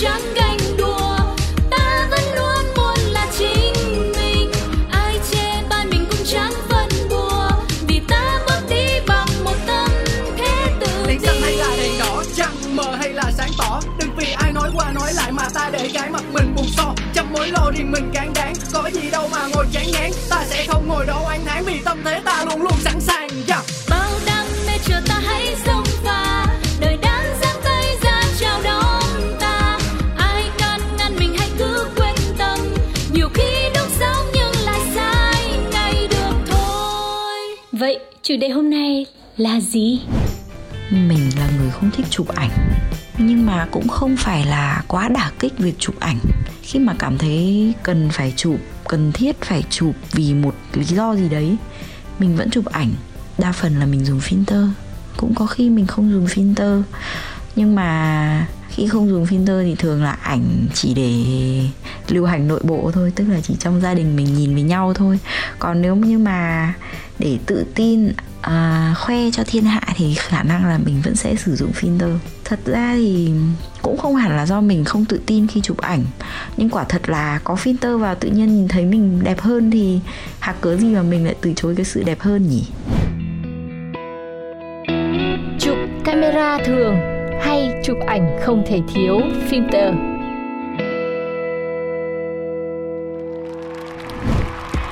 chẳng ganh đùa ta vẫn luôn muốn là chính mình. Ai chê bai mình cũng chẳng phân bùa vì ta bước đi bằng một tâm thế tự đèn xanh hay là tin đèn đỏ trăng mờ hay là sáng tỏ? Đừng vì ai nói qua nói lại mà ta để cái mặt mình buồn so trong mối lo riêng mình cán đáng có gì đâu mà ngồi chán ngán. Ta sẽ không ngồi đó oán thán vì tâm thế ta chủ đề hôm nay là gì? Mình là người không thích chụp ảnh, nhưng mà cũng không phải là quá đả kích việc chụp ảnh. Khi mà cảm thấy cần phải chụp, cần thiết phải chụp vì một lý do gì đấy, mình vẫn chụp ảnh. Đa phần là mình dùng filter. Cũng có khi mình không dùng filter nhưng mà khi không dùng filter thì thường là ảnh chỉ để lưu hành nội bộ thôi tức là chỉ trong gia đình mình nhìn với nhau thôi. Còn nếu như mà để tự tin à, khoe cho thiên hạ thì khả năng là mình vẫn sẽ sử dụng filter. Thật ra thì cũng không hẳn là do mình không tự tin khi chụp ảnh. Nhưng quả thật là có filter vào tự nhiên nhìn thấy mình đẹp hơn thì hạc cớ gì mà mình lại từ chối cái sự đẹp hơn nhỉ? Chụp camera thường hay chụp ảnh không thể thiếu filter.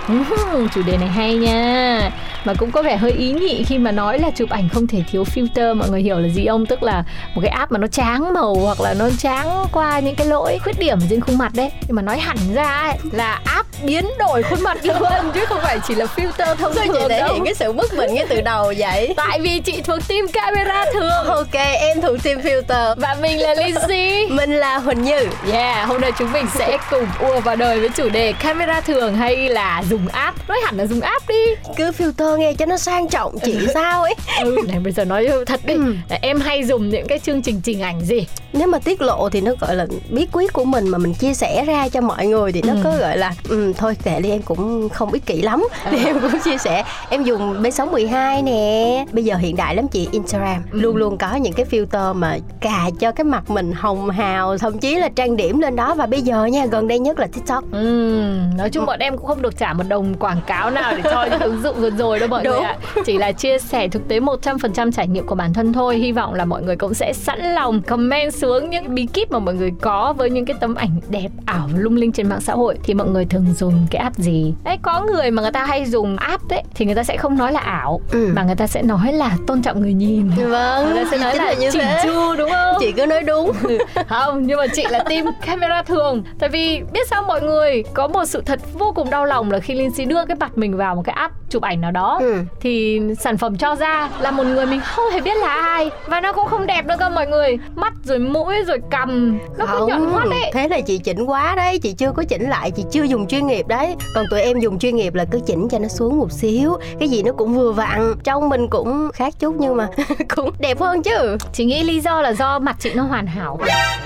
Ừm, chủ đề này hay nha mà cũng có vẻ hơi ý nhị khi mà nói là chụp ảnh không thể thiếu filter. Mọi người hiểu là gì không? Tức là một cái app mà nó tráng màu hoặc là nó tráng qua những cái lỗi khuyết điểm trên khuôn mặt đấy. Nhưng mà nói hẳn ra ấy, là app biến đổi khuôn mặt luôn. Chứ không phải chỉ là filter thông Sao thường thể đâu. hiện cái sự bất bình ngay từ đầu vậy? tại vì chị thuộc team camera thường. Ok, em thuộc team filter. Và mình là Lizzy. Mình là Huỳnh Như. Yeah, hôm nay chúng mình sẽ cùng ùa vào đời với chủ đề camera thường hay là dùng app. Nói hẳn là dùng app đi. Cứ filter nghe cho nó sang trọng chị sao ấy. Ừ, này bây giờ nói thật đi. Ừ. Em hay dùng những cái chương trình chỉnh ảnh gì Nếu mà tiết lộ thì nó gọi là bí quyết của mình mà mình chia sẻ ra cho mọi người thì nó Ừ. có gọi là ừ, Thôi kệ đi em cũng không biết kỹ lắm Thì em cũng chia sẻ Em dùng B612 nè Bây giờ hiện đại lắm chị Instagram Ừ. Luôn luôn có những cái filter mà cà cho cái mặt mình hồng hào Thậm chí là trang điểm lên đó Và bây giờ nha gần đây nhất là TikTok Ừ, nói chung bọn em cũng không được trả một đồng quảng cáo nào để cho những ứng dụng vừa rồi đâu mọi người Đúng. ạ. Chỉ là chia sẻ thực tế 100% trải nghiệm của bản thân thôi. Hy vọng là mọi người cũng sẽ sẵn lòng comment xuống những bí kíp mà mọi người có với những cái tấm ảnh đẹp ảo lung linh trên mạng xã hội thì mọi người thường dùng cái app gì. Đấy có người mà người ta hay dùng app đấy thì người ta sẽ không nói là ảo Ừ. mà người ta sẽ nói là tôn trọng người nhìn. Vâng, Người ta sẽ nói chính là như chỉnh thế. chu đúng không? Chị cứ nói đúng không nhưng mà chị là team camera thường tại vì biết sao mọi người có một sự thật vô cùng đau lòng là khi Lindsay đưa cái mặt mình vào một cái app chụp ảnh nào đó Ừ. thì sản phẩm cho ra là một người mình không hề biết là ai và nó cũng không đẹp đâu cơ mọi người mắt rồi mũi rồi cầm. Nó cứ nhọn hoắt ấy. thế là chị chỉnh quá đấy. Chị chưa có chỉnh lại chị chưa dùng chuyên nghiệp đấy. Còn tụi em dùng chuyên nghiệp là cứ chỉnh cho nó xuống một xíu. Cái gì nó cũng vừa vặn trong mình cũng khác chút nhưng mà cũng đẹp hơn chứ. Chị nghĩ lý do là do mặt chị nó hoàn hảo. À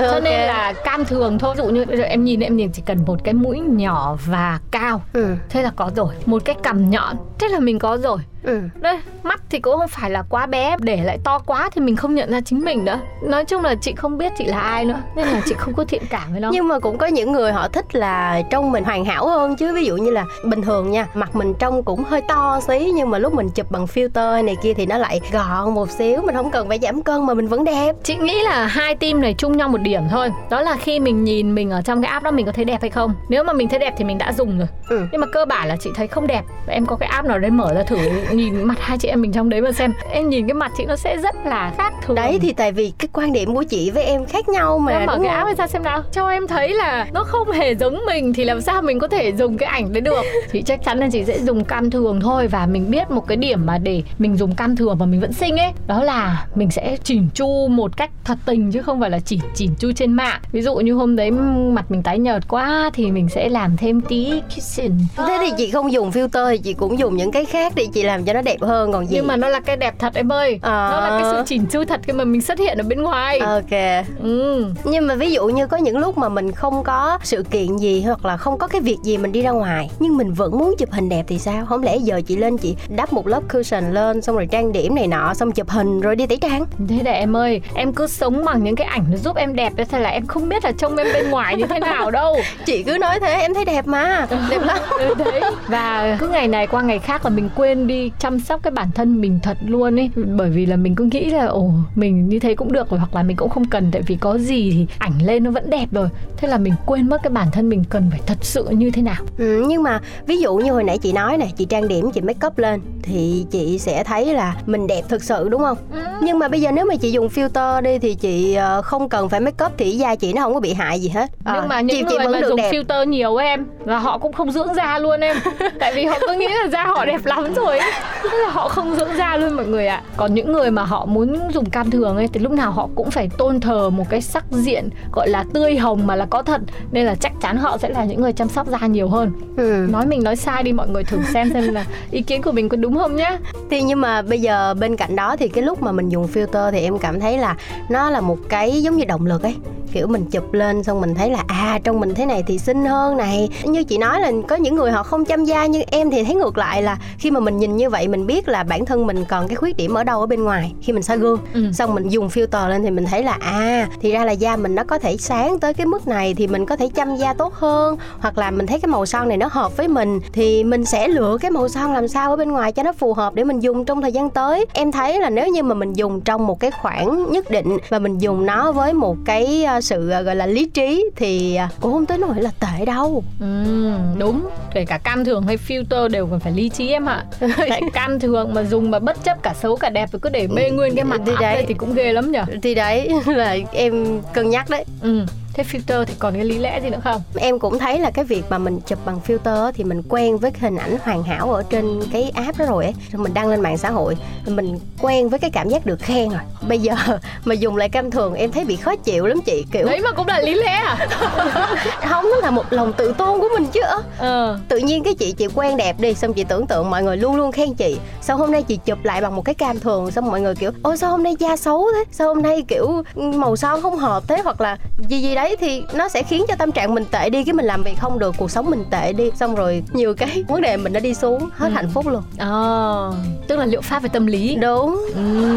cho ok. nên là cam thường thôi. Ví dụ như bây giờ em nhìn em nhìn chỉ cần một cái mũi nhỏ và cao. Ừ. Thế là có rồi. Một cái cằm nhọn. Thế là mình có rồi ừ. Đây mắt thì cũng không phải là quá bé để lại to quá thì mình không nhận ra chính mình nữa. Nói chung là chị không biết chị là ai nữa nên là chị không có thiện cảm với nó. Nhưng mà cũng có những người họ thích là trông mình hoàn hảo hơn chứ. Ví dụ như là bình thường nha mặt mình trông cũng hơi to xí nhưng mà lúc mình chụp bằng filter này kia thì nó lại gọn một xíu. Mình không cần phải giảm cân mà mình vẫn đẹp. Chị nghĩ là hai team này chung nhau một điểm thôi. Đó là khi mình nhìn mình ở trong cái app đó mình có thấy đẹp hay không. Nếu mà mình thấy đẹp thì mình đã dùng rồi. Ừ. nhưng mà cơ bản là chị thấy không đẹp. Và em có cái app nào đấy mở ra thử nhìn mặt hai chị em mình trong đấy mà xem. Em nhìn cái mặt chị nó sẽ rất là khác thường. Đấy thì tại vì cái quan điểm của chị với em khác nhau mà em mở cái ấy ra xem nào. Cho em thấy là nó không hề giống mình thì làm sao mình có thể dùng cái ảnh đấy được? Chị chắc chắn là chị sẽ dùng cam thường thôi và mình biết một cái điểm mà để mình dùng cam thường mà mình vẫn xinh ấy đó là mình sẽ chỉnh chu một cách thật tình chứ không phải là chỉ chỉnh chu trên mạng. Ví dụ như hôm đấy mặt mình tái nhợt quá thì mình sẽ làm thêm tí kiss suggestion thế thì chị không dùng filter thì chị cũng dùng những cái khác để chị làm cho nó đẹp hơn còn gì? Nhưng mà nó là cái đẹp thật em ơi. À. nó là cái sự chỉnh chu thật khi mà mình xuất hiện ở bên ngoài. Ok. Ừ. Nhưng mà ví dụ như có những lúc mà mình không có sự kiện gì hoặc là không có cái việc gì mình đi ra ngoài nhưng mình vẫn muốn chụp hình đẹp thì sao? Không lẽ giờ chị lên chị đắp một lớp cushion lên xong rồi trang điểm này nọ xong chụp hình rồi đi tẩy trang? Thế để em ơi em cứ sống bằng những cái ảnh nó giúp em đẹp thế là em không biết là trông em bên ngoài như thế nào đâu. Chị cứ nói thế em thấy đẹp mà đẹp lắm. Ừ, đấy. Và cứ ngày này qua ngày khác là mình quên đi chăm sóc cái bản thân mình thật luôn ấy. Bởi vì là mình cứ nghĩ là ồ mình như thế cũng được rồi hoặc là mình cũng không cần tại vì có gì thì ảnh lên nó vẫn đẹp rồi. Thế là mình quên mất cái bản thân mình cần phải thật sự như thế nào. Ừ, nhưng mà ví dụ như hồi nãy chị nói này chị trang điểm chị make up lên thì chị sẽ thấy là mình đẹp thực sự đúng không? Nhưng mà bây giờ nếu mà chị dùng filter đi thì chị ờ, không cần phải make up thì da chị nó không có bị hại gì hết. Nhưng Ờ, mà những chị, người chị vẫn mà được dùng đẹp. filter nhiều em là họ cũng không dưỡng da luôn em. Tại vì họ cứ nghĩ là da họ đẹp lắm rồi thế là họ không dưỡng da luôn mọi người ạ. Còn những người mà họ muốn dùng cam thường ấy thì lúc nào họ cũng phải tôn thờ một cái sắc diện gọi là tươi hồng mà là có thật. Nên là chắc chắn họ sẽ là những người chăm sóc da nhiều hơn. Ừ. nói mình nói sai đi mọi người thử xem xem là ý kiến của mình có đúng không nhá. Thì nhưng mà bây giờ bên cạnh đó thì cái lúc mà mình dùng filter thì em cảm thấy là nó là một cái giống như động lực ấy. Kiểu mình chụp lên xong mình thấy là à trong mình thế này thì xinh hơn này. Như chị nói là có những người họ không chăm da nhưng em thì thấy ngược lại là khi mà mình nhìn như vậy mình biết là bản thân mình còn cái khuyết điểm ở đâu ở bên ngoài khi mình soi gương. Ừ. xong mình dùng filter lên thì mình thấy là à thì ra là da mình nó có thể sáng tới cái mức này thì mình có thể chăm da tốt hơn hoặc là mình thấy cái màu son này nó hợp với mình thì mình sẽ lựa cái màu son làm sao ở bên ngoài cho nó phù hợp để mình dùng trong thời gian tới. Em thấy là nếu như mà mình dùng trong một cái khoảng nhất định và mình dùng nó với một cái ờ, sự ờ, gọi là lý trí thì ờ, cũng không tới nỗi là tệ đâu. Ừ, đúng. Kể cả cam thường hay filter đều cần phải lý trí em ạ. Tại cam thường mà dùng mà bất chấp cả xấu cả đẹp thì cứ để bê nguyên cái mặt Thì đấy. thì cũng ghê lắm nhở? Thì đấy là em cân nhắc đấy. Ừ thế filter thì còn cái lý lẽ gì nữa không? Em cũng thấy là cái việc mà mình chụp bằng filter thì mình quen với hình ảnh hoàn hảo ở trên cái app đó rồi ấy. Rồi mình đăng lên mạng xã hội mình quen với cái cảm giác được khen rồi. Bây giờ mà dùng lại cam thường em thấy bị khó chịu lắm chị kiểu đấy mà cũng là lý lẽ à? Không nó là một lòng tự tôn của mình chứ. Ờ. Tự nhiên cái chị chị quen đẹp đi xong chị tưởng tượng mọi người luôn luôn khen chị. Sao hôm nay chị chụp lại bằng một cái cam thường xong mọi người kiểu ôi sao hôm nay da xấu thế? Sao hôm nay kiểu màu son không hợp thế? Hoặc là gì gì đấy thì nó sẽ khiến cho tâm trạng mình tệ đi cái mình làm việc không được cuộc sống mình tệ đi xong rồi nhiều cái vấn đề mình nó đi xuống hết Ừ. hạnh phúc luôn ờ tức là liệu pháp về tâm lý đúng Ừ.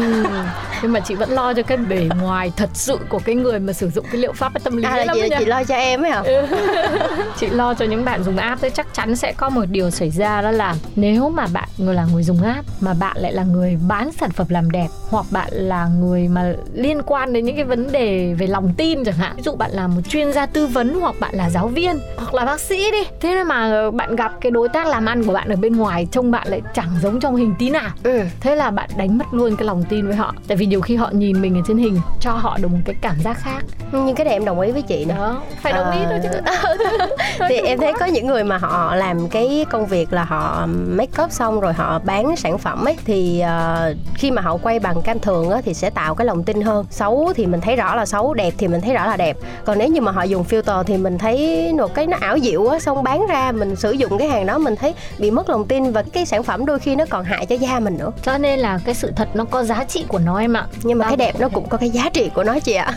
nhưng mà chị vẫn lo cho cái bề ngoài thật sự của cái người mà sử dụng cái liệu pháp tâm lý à là lắm chị chị lo cho em ấy hả? Chị lo cho những bạn dùng app thì chắc chắn sẽ có một điều xảy ra đó là nếu mà bạn người là người dùng app mà bạn lại là người bán sản phẩm làm đẹp hoặc bạn là người mà liên quan đến những cái vấn đề về lòng tin chẳng hạn. Ví dụ bạn là một chuyên gia tư vấn hoặc bạn là giáo viên hoặc là bác sĩ đi. Thế mà bạn gặp cái đối tác làm ăn của bạn ở bên ngoài trông bạn lại chẳng giống trong hình tí nào. Ừ. thế là bạn đánh mất luôn cái lòng tin với họ. Tại vì nhiều khi họ nhìn mình ở trên hình cho họ được một cái cảm giác khác. Nhưng cái này em đồng ý với chị đó phải đồng ý thôi chứ. Thì em thấy có những người mà họ làm cái công việc là họ make up xong rồi họ bán sản phẩm ấy thì ờ, khi mà họ quay bằng cam thường á thì sẽ tạo cái lòng tin hơn. Xấu thì mình thấy rõ là xấu đẹp thì mình thấy rõ là đẹp. Còn nếu như mà họ dùng filter thì mình thấy một cái nó ảo diệu á xong bán ra mình sử dụng cái hàng đó mình thấy bị mất lòng tin và cái sản phẩm đôi khi nó còn hại cho da mình nữa. Cho nên là cái sự thật nó có giá trị của nó em ạ nhưng mà cái đẹp nó cũng có cái giá trị của nó chị ạ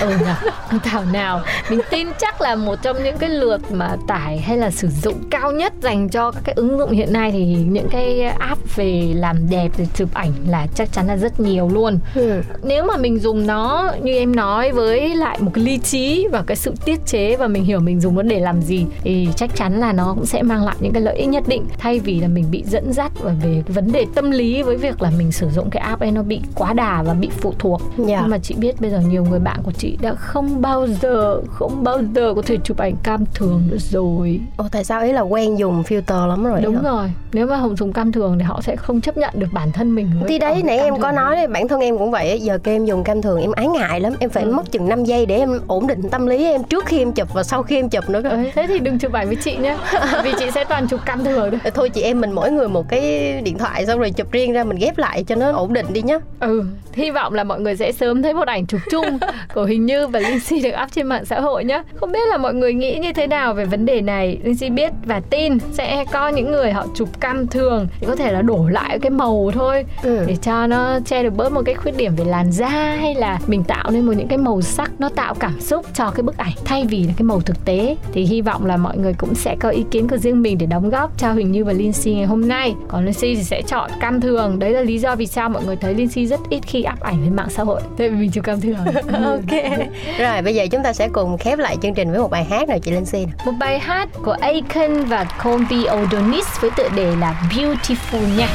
ừ nhỉ thảo nào mình tin chắc là một trong những cái lượt mà tải hay là sử dụng cao nhất dành cho các cái ứng dụng hiện nay thì những cái app về làm đẹp rồi chụp ảnh là chắc chắn là rất nhiều luôn ừ. nếu mà mình dùng nó như em nói với lại một cái lý trí và cái sự tiết chế và mình hiểu mình dùng nó để làm gì thì chắc chắn là nó cũng sẽ mang lại những cái lợi ích nhất định thay vì là mình bị dẫn dắt và về vấn đề tâm lý với việc là mình sử dụng cái app ấy nó bị quá đà và bị phụ thuộc Dạ. nhưng mà chị biết bây giờ nhiều người bạn của chị đã không bao giờ không bao giờ có thể chụp ảnh cam thường nữa rồi. Ồ, tại sao ấy là quen dùng filter lắm rồi đúng rồi nếu mà họ dùng cam thường thì họ sẽ không chấp nhận được bản thân mình thì đấy nãy em có nói đấy bản thân em cũng vậy giờ kêu em dùng cam thường em ái ngại lắm em phải Ừ. mất chừng 5 giây để em ổn định tâm lý em trước khi em chụp và sau khi em chụp nữa cơ. Thế thì đừng chụp ảnh với chị nhé vì chị sẽ toàn chụp cam thường thôi. Thôi chị em mình mỗi người một cái điện thoại xong rồi chụp riêng ra mình ghép lại cho nó ổn định đi nhá. Ừ hy vọng là mọi người sẽ sớm thấy một ảnh chụp chung của hình Huỳnh Như và Linh Si được up trên mạng xã hội nhé. Không biết là mọi người nghĩ như thế nào về vấn đề này. Linh Si biết và tin sẽ có những người họ chụp cam thường thì có thể là đổ lại cái màu thôi. Ừ. để cho nó che được bớt một cái khuyết điểm về làn da hay là mình tạo nên một những cái màu sắc nó tạo cảm xúc cho cái bức ảnh. Thay vì là cái màu thực tế thì hy vọng là mọi người cũng sẽ có ý kiến của riêng mình để đóng góp cho Huỳnh Như và Linh Si ngày hôm nay. Còn Linh Si thì sẽ chọn cam thường. Đấy là lý do vì sao mọi người thấy Linh Si rất ít khi up ảnh lên mạng xã hội. Tại vì mình chụp cam thường. Ok rồi, bây giờ chúng ta sẽ cùng khép lại chương trình với một bài hát nào, chị Linh Si một bài hát của Aiken và Colby Odonis với tựa đề là Beautiful nha.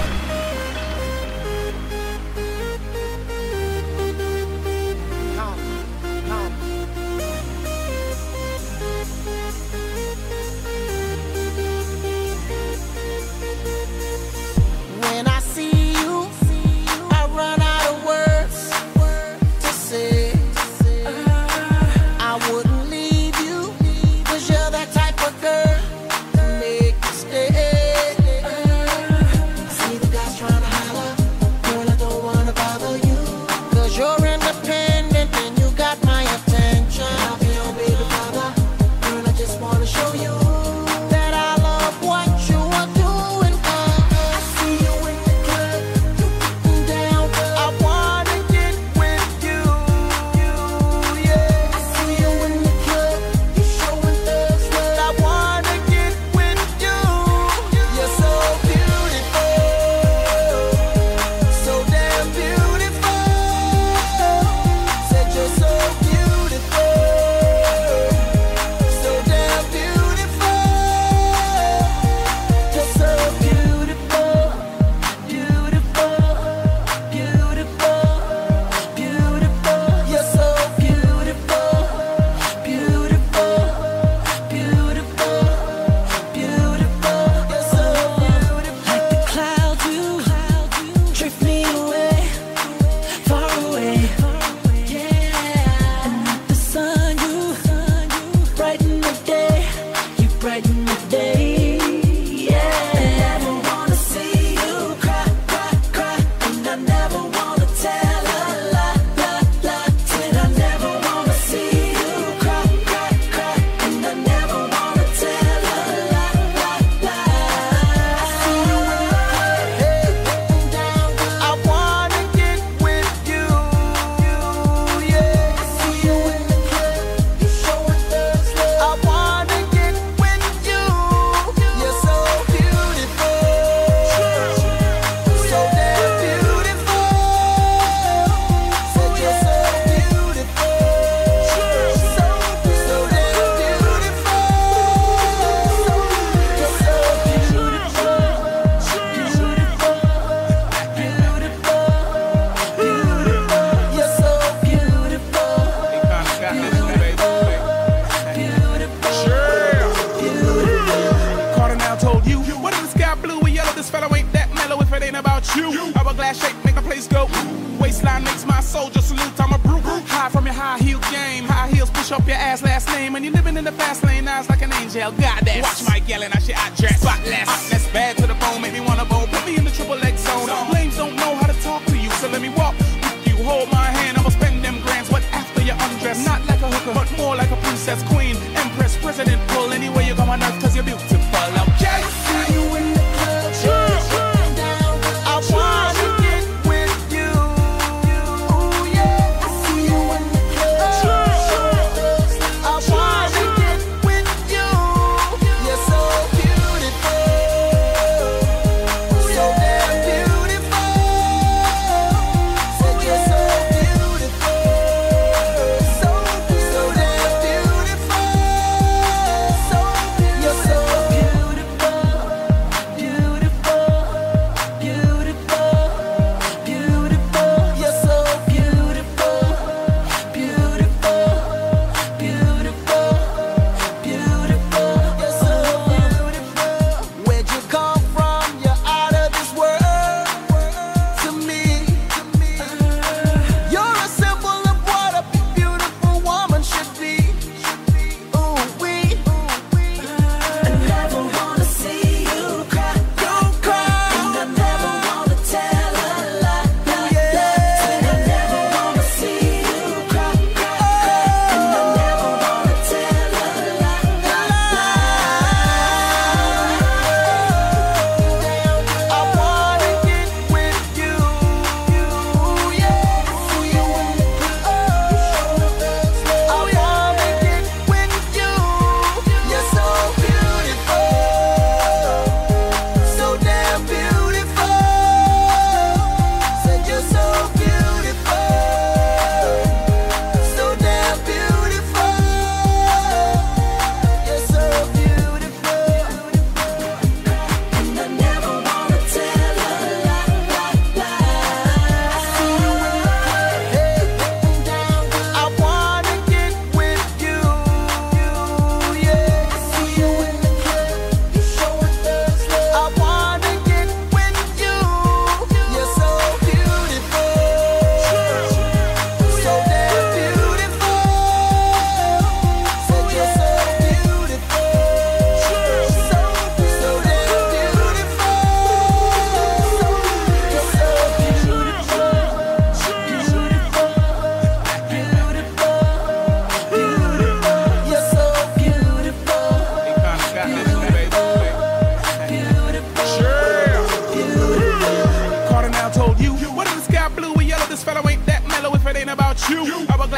My yelling. I shit I dress. Spotless. Hotness bad to the bone. Make me wanna bone. Put me in the triple X zone. Lames don't know how to talk to you. So let me walk with you. Hold my hand. I'ma spend them grands. But after you undress. Not like a hooker. But more like a princess, queen, empress, president. Pull anywhere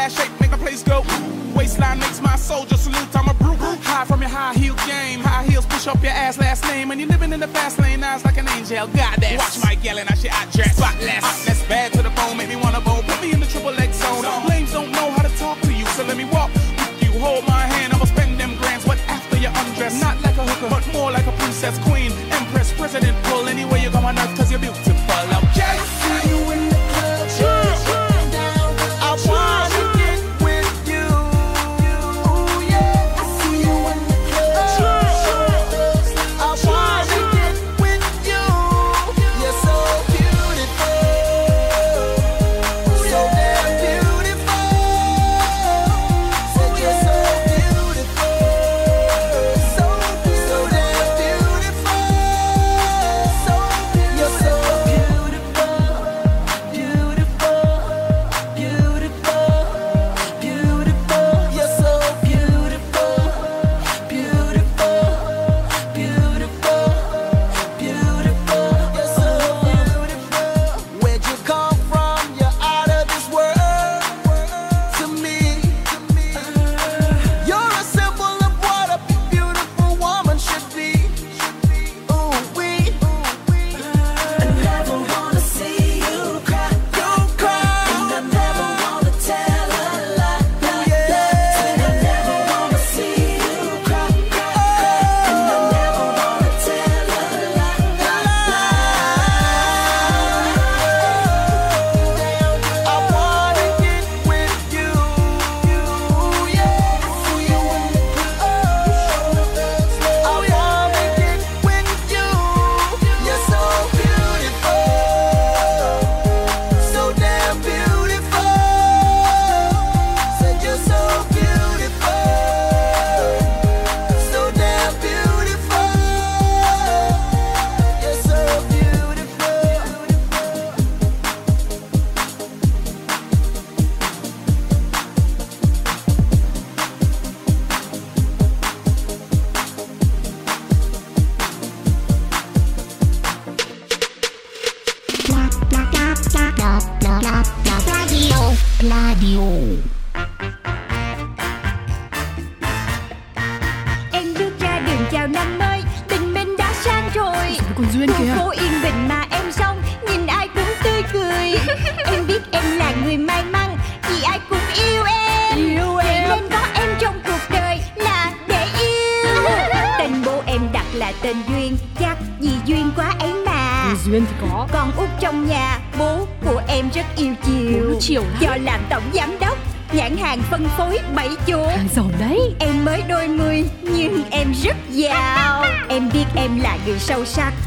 Hourglass shape make the place go. Waistline makes my soldier salute. I'm a brute. High from your high heel game. High heels push up your ass last name. And you're living in the fast lane. Eyes like an angel. Goddess. Watch my yelling. I shit I dress. Spotless. Hotness bad to the bone. Make me wanna bone. Put me in the triple X zone. Lames don't know how to talk to you. So let me walk with you. Hold my hand. I'ma spend them grands. What after you undress? Not like a hooker, but more like a princess, queen, Ai cũng yêu em. Yêu Vậy nên có em trong cuộc đời là để yêu. Tên bố em đặt là tên Duyên Chắc vì duyên quá ấy mà. Duyên thì có. Con út trong nhà Bố của em rất yêu chiều. Chiều lắm. Do làm tổng giám đốc Nhãn hàng phân phối bảy chỗ. Hàng giàu đấy. Em mới đôi mươi nhưng em rất giàu. Em biết em là người sâu sắc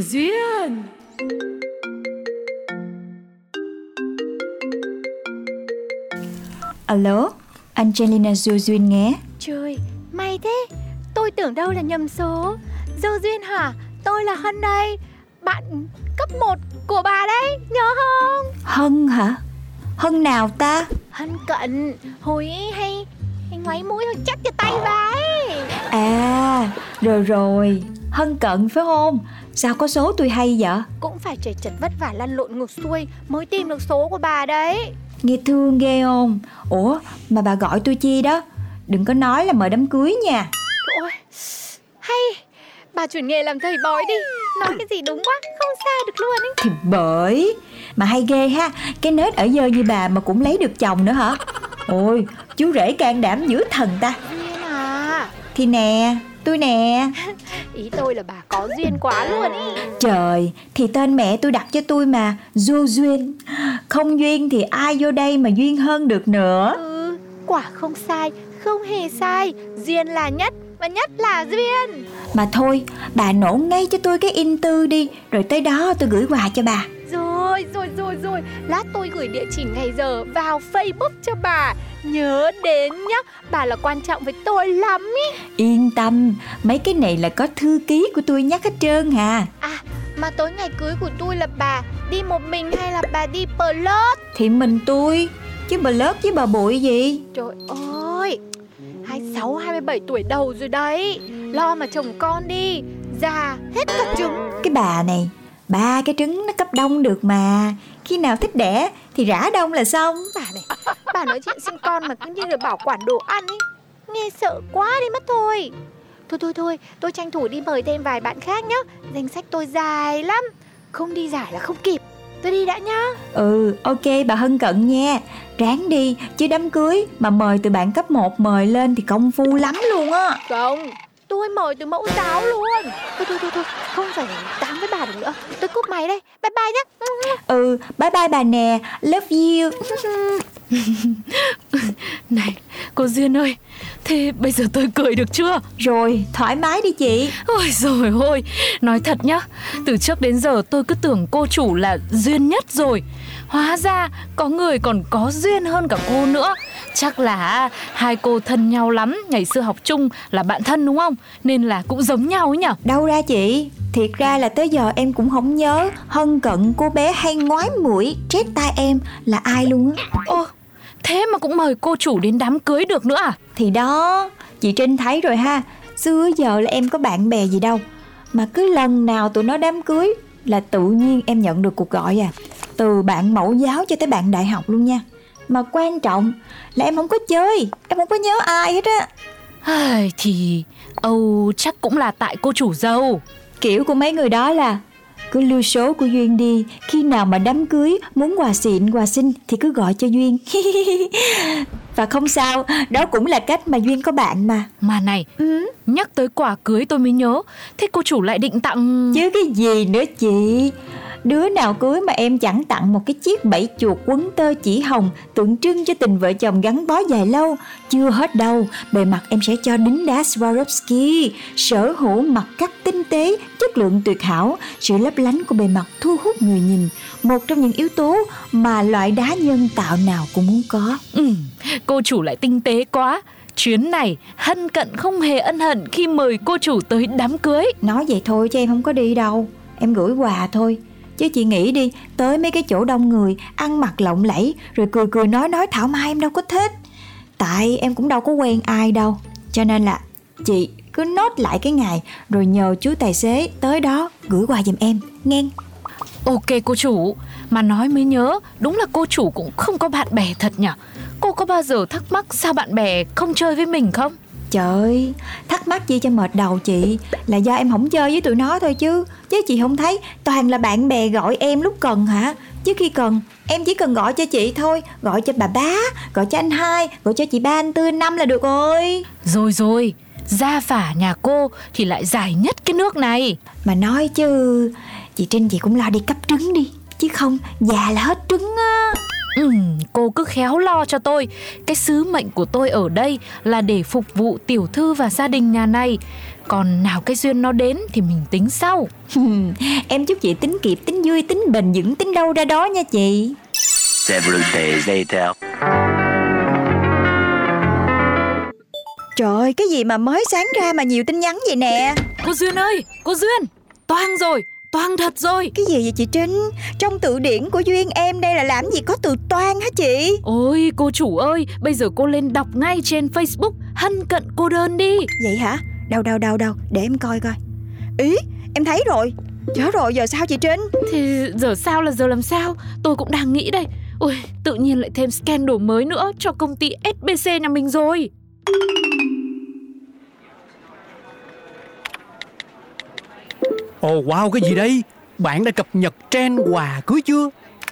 của Duyên Alo, Angelina Du Duyên nghe Trời, may thế Tôi tưởng đâu là nhầm số Dâu Duyên hả? Tôi là Hân đây Bạn cấp 1 của bà đấy Nhớ không? Hân hả? Hân nào ta? Hân cận Hồi ấy hay hay ngoáy mũi hơi chắc cho tay bà ấy À, rồi rồi Hân cận phải không? Sao có số tôi hay vậy? Cũng phải trời chật vất vả lăn lộn ngược xuôi Mới tìm được số của bà đấy. Nghe thương ghê không? Ủa, mà bà gọi tôi chi đó? Đừng có nói là mời đám cưới nha. Ôi, hay Bà chuyển nghề làm thầy bói đi. Nói cái gì đúng quá Không sai được luôn ấy. Thì bởi Mà hay ghê ha. Cái nết ở dơ như bà mà cũng lấy được chồng nữa hả? Ôi chú rể can đảm dữ thần ta. À. Thì nè Tôi nè. Ý tôi là bà có duyên quá luôn ý. Trời Thì tên mẹ tôi đặt cho tôi mà Du Duyên. Không duyên thì ai vô đây mà duyên hơn được nữa? Ừ, quả không sai Không hề sai. Duyên là nhất Và nhất là Duyên. Mà thôi bà nổ ngay cho tôi cái in tư đi Rồi tới đó tôi gửi quà cho bà. Rồi, rồi, rồi, rồi. Lát tôi gửi địa chỉ ngày giờ vào Facebook cho bà. Nhớ đến nhá Bà là quan trọng với tôi lắm ý. Yên tâm Mấy cái này là có thư ký của tôi nhắc hết trơn hà. À, mà tối ngày cưới của tôi là bà Đi một mình hay là bà đi plus Thì mình tôi Chứ bà lớt với bà bụi gì? Trời ơi 26, 27 tuổi đầu rồi đấy. Lo mà chồng con đi Già hết cả trứng. Cái bà này Ba cái trứng nó cấp đông được mà. Khi nào thích đẻ thì rã đông là xong. Bà này Bà nói chuyện sinh con mà cứ như là bảo quản đồ ăn ấy. Nghe sợ quá đi mất thôi. Thôi thôi thôi Tôi tranh thủ đi mời thêm vài bạn khác nhá. Danh sách tôi dài lắm. Không đi giải là không kịp Tôi đi đã nhá. Ừ ok bà Hân cận nha. Ráng đi chứ đám cưới Mà mời từ bạn cấp 1 mời lên thì công phu lắm luôn á. Không Tôi mời từ mẫu giáo luôn. Thôi thôi thôi, thôi. Không phải tám với bà được nữa. Tôi cúp máy đây. Bye bye nhá. Ừ bye bye bà nè. Love you Này, cô Duyên ơi, thế bây giờ tôi cười được chưa? Rồi thoải mái đi chị Ôi rồi ôi, nói thật nhá, từ trước đến giờ tôi cứ tưởng cô chủ là duyên nhất rồi. Hóa ra có người còn có duyên hơn cả cô nữa. Chắc là hai cô thân nhau lắm, ngày xưa học chung là bạn thân đúng không? Nên là cũng giống nhau ấy nhở? Đâu ra chị Thiệt ra là tới giờ em cũng không nhớ Hân cận cô bé hay ngoái mũi Trét tai em là ai luôn á Ô, thế mà cũng mời cô chủ đến đám cưới được nữa à? Thì đó Chị Trinh thấy rồi ha. Xưa giờ là em có bạn bè gì đâu. Mà cứ lần nào tụi nó đám cưới Là tự nhiên em nhận được cuộc gọi à. Từ bạn mẫu giáo cho tới bạn đại học luôn nha. Mà quan trọng là em không có chơi Em không có nhớ ai hết á. Thì Âu chắc cũng là tại cô chủ dâu. Kiểu của mấy người đó là cứ lưu số của Duyên đi. Khi nào mà đám cưới Muốn quà xịn quà xinh Thì cứ gọi cho Duyên. Và không sao Đó cũng là cách mà Duyên có bạn mà. Mà này, nhắc tới quả cưới tôi mới nhớ. Thế cô chủ lại định tặng... Chứ cái gì nữa chị Đứa nào cưới mà em chẳng tặng một cái chiếc bẫy chuột quấn tơ chỉ hồng Tượng trưng cho tình vợ chồng gắn bó dài lâu. Chưa hết đâu Bề mặt em sẽ cho đính đá Swarovski. Sở hữu mặt cắt tinh tế Chất lượng tuyệt hảo. Sự lấp lánh của bề mặt thu hút người nhìn. Một trong những yếu tố mà loại đá nhân tạo nào cũng muốn có. Ừ, cô chủ lại tinh tế quá. Chuyến này Hân Cận không hề ân hận khi mời cô chủ tới đám cưới. Nói vậy thôi chứ em không có đi đâu. Em gửi quà thôi Chứ chị nghĩ đi, Tới mấy cái chỗ đông người, Ăn mặc lộng lẫy, Rồi cười cười nói nói thảo mai em đâu có thích. Tại em cũng đâu có quen ai đâu, Cho nên là Chị cứ nốt lại cái ngày, Rồi nhờ chú tài xế tới đó Gửi quà giùm em, Nghe. Ok cô chủ, Mà nói mới nhớ, Đúng là cô chủ cũng không có bạn bè thật nhỉ? Cô có bao giờ thắc mắc sao bạn bè không chơi với mình không? Trời thắc mắc gì cho mệt đầu chị? Là do em không chơi với tụi nó thôi chứ. Chứ chị không thấy toàn là bạn bè gọi em lúc cần hả? Chứ khi cần em chỉ cần gọi cho chị thôi. Gọi cho bà bá, gọi cho anh hai Gọi cho chị ba, anh tư, năm là được rồi. Rồi rồi. Gia phả nhà cô thì lại dài nhất cái nước này. Mà nói chứ Chị Trinh chị cũng lo đi cấp trứng đi. Chứ không già là hết trứng á Cô cứ khéo lo cho tôi. Cái sứ mệnh của tôi ở đây là để phục vụ tiểu thư và gia đình nhà này. Còn nào cái duyên nó đến thì mình tính sau. Em chúc chị tính kịp, tính vui, tính bền vững, tính đâu ra đó nha chị. Several days later. Trời ơi, cái gì mà mới sáng ra mà nhiều tin nhắn vậy nè? Cô Duyên ơi, cô Duyên. Toang rồi, toang thật rồi Cái gì vậy chị Trinh? Trong từ điển của Duyên em đây là làm gì có từ toan hả chị? Ôi cô chủ ơi, bây giờ cô lên đọc ngay trên Facebook Hân cận cô đơn đi Vậy hả? Đâu đâu đâu đâu, để em coi coi Ý, em thấy rồi Chết rồi, giờ sao chị Trinh? Thì giờ sao là giờ làm sao Tôi cũng đang nghĩ đây Ôi, tự nhiên lại thêm scandal mới nữa cho công ty SBC nhà mình rồi Ồ wow cái gì đây? Bạn đã cập nhật trend quà cưới chưa?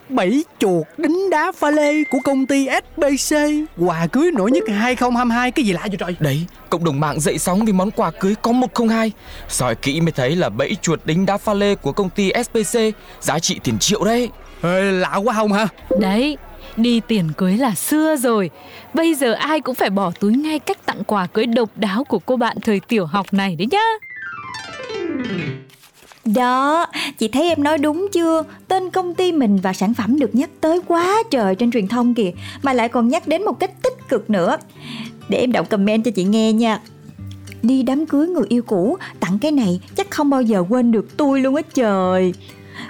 Bảy chuột đính đá pha lê của công ty SBC Quà cưới nổi nhất 2022 Cái gì lạ vậy trời? Đấy, cộng đồng mạng dậy sóng vì món quà cưới có 102 Soi kỹ mới thấy là bẫy chuột đính đá pha lê của công ty SPC Giá trị tiền triệu đấy. Ê, Lạ quá không hả? Đấy, Đi tiền cưới là xưa rồi. Bây giờ ai cũng phải bỏ túi ngay cách tặng quà cưới độc đáo của cô bạn thời tiểu học này đấy nhá đó, chị thấy em nói đúng chưa? Tên công ty mình và sản phẩm được nhắc tới quá trời trên truyền thông kìa Mà lại còn nhắc đến một cách tích cực nữa. Để em đọc comment cho chị nghe nha. Đi đám cưới người yêu cũ Tặng cái này chắc không bao giờ quên được tôi luôn á trời.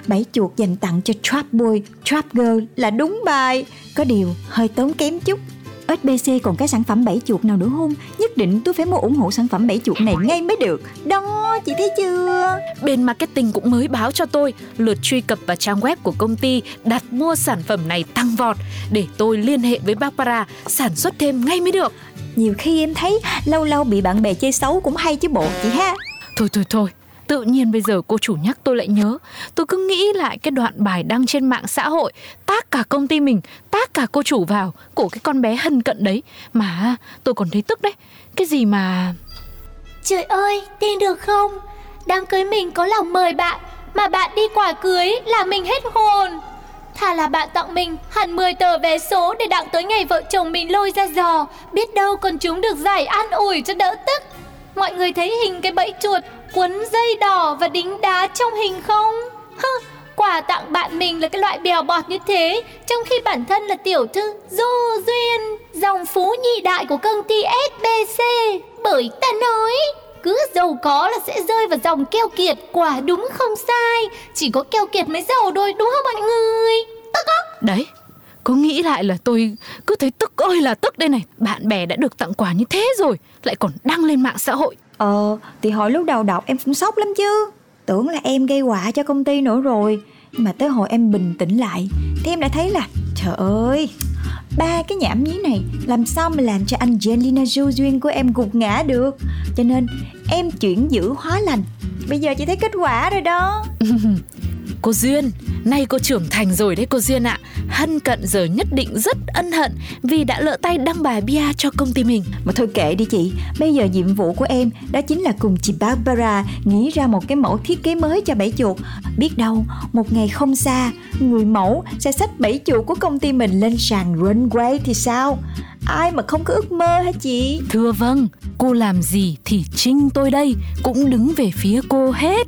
Bảy chuột dành tặng cho Trap Boy, Trap Girl là đúng bài. Có điều hơi tốn kém chút. SBC còn cái sản phẩm bảy chuột nào nữa không? Nhất định tôi phải mua ủng hộ sản phẩm bảy chuột này ngay mới được. Đó, chị thấy chưa? Bên marketing cũng mới báo cho tôi lượt truy cập vào trang web của công ty đặt mua sản phẩm này tăng vọt để tôi liên hệ với Barbara sản xuất thêm ngay mới được. Nhiều khi em thấy lâu lâu bị bạn bè chơi xấu cũng hay chứ bộ chị ha Thôi thôi thôi, tự nhiên bây giờ cô chủ nhắc tôi lại nhớ. Tôi cứ nghĩ lại cái đoạn bài đăng trên mạng xã hội, tác cả công ty mình, tác cả cô chủ vào của cái con bé hân cận đấy. Mà tôi còn thấy tức đấy. Cái gì mà... Trời ơi, tin được không? Đám cưới mình có lòng mời bạn Mà bạn đi quả cưới là mình hết hồn Thà là bạn tặng mình hẳn 10 tờ vé số Để đặng tới ngày vợ chồng mình lôi ra giò Biết đâu còn chúng được giải an ủi cho đỡ tức Mọi người thấy hình cái bẫy chuột Quấn dây đỏ và đính đá trong hình không? Quà tặng bạn mình là cái loại bèo bọt như thế Trong khi bản thân là tiểu thư Du Duyên Dòng phú nhị đại của công ty SBC Bởi ta nói cứ giàu có là sẽ rơi vào dòng keo kiệt Quả đúng không sai Chỉ có keo kiệt mới giàu thôi đúng không mọi người? Tức á Đấy, có nghĩ lại là tôi cứ thấy tức ơi là tức đây này Bạn bè đã được tặng quà như thế rồi Lại còn đăng lên mạng xã hội. Ờ, thì hồi lúc đầu đọc em cũng sốc lắm chứ. Tưởng là em gây họa cho công ty nữa rồi nhưng mà tới hồi em bình tĩnh lại, Thì em đã thấy là, Trời ơi, Ba cái nhảm nhí này Làm sao mà làm cho Angelina Jolie duyên của em gục ngã được? Cho nên em chuyển giữ hóa lành. Bây giờ chị thấy kết quả rồi đó. Cô Duyên, nay cô trưởng thành rồi đấy cô Duyên ạ. Hân cận giờ nhất định rất ân hận Vì đã lỡ tay đăng bài bia cho công ty mình. Mà thôi kệ đi chị. Bây giờ nhiệm vụ của em Đó chính là cùng chị Barbara Nghĩ ra một cái mẫu thiết kế mới cho bẫy chuột. Biết đâu một ngày không xa Người mẫu sẽ xách bẫy chuột của công ty mình Lên sàn runway thì sao? Ai mà không có ước mơ hả chị? Thưa vâng, cô làm gì thì Trinh tôi đây Cũng đứng về phía cô hết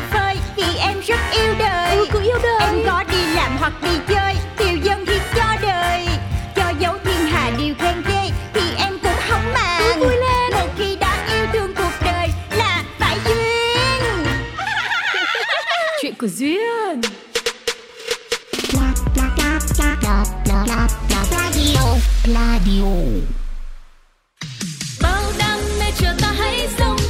đi chơi tiêu dân thì cho đời. Cho dấu thiên hà điều khen ghê thì em cũng không màng. Một khi đã yêu thương cuộc đời là phải duyên. Chuyện của duyên. Bao năm mê chờ ta hãy sống.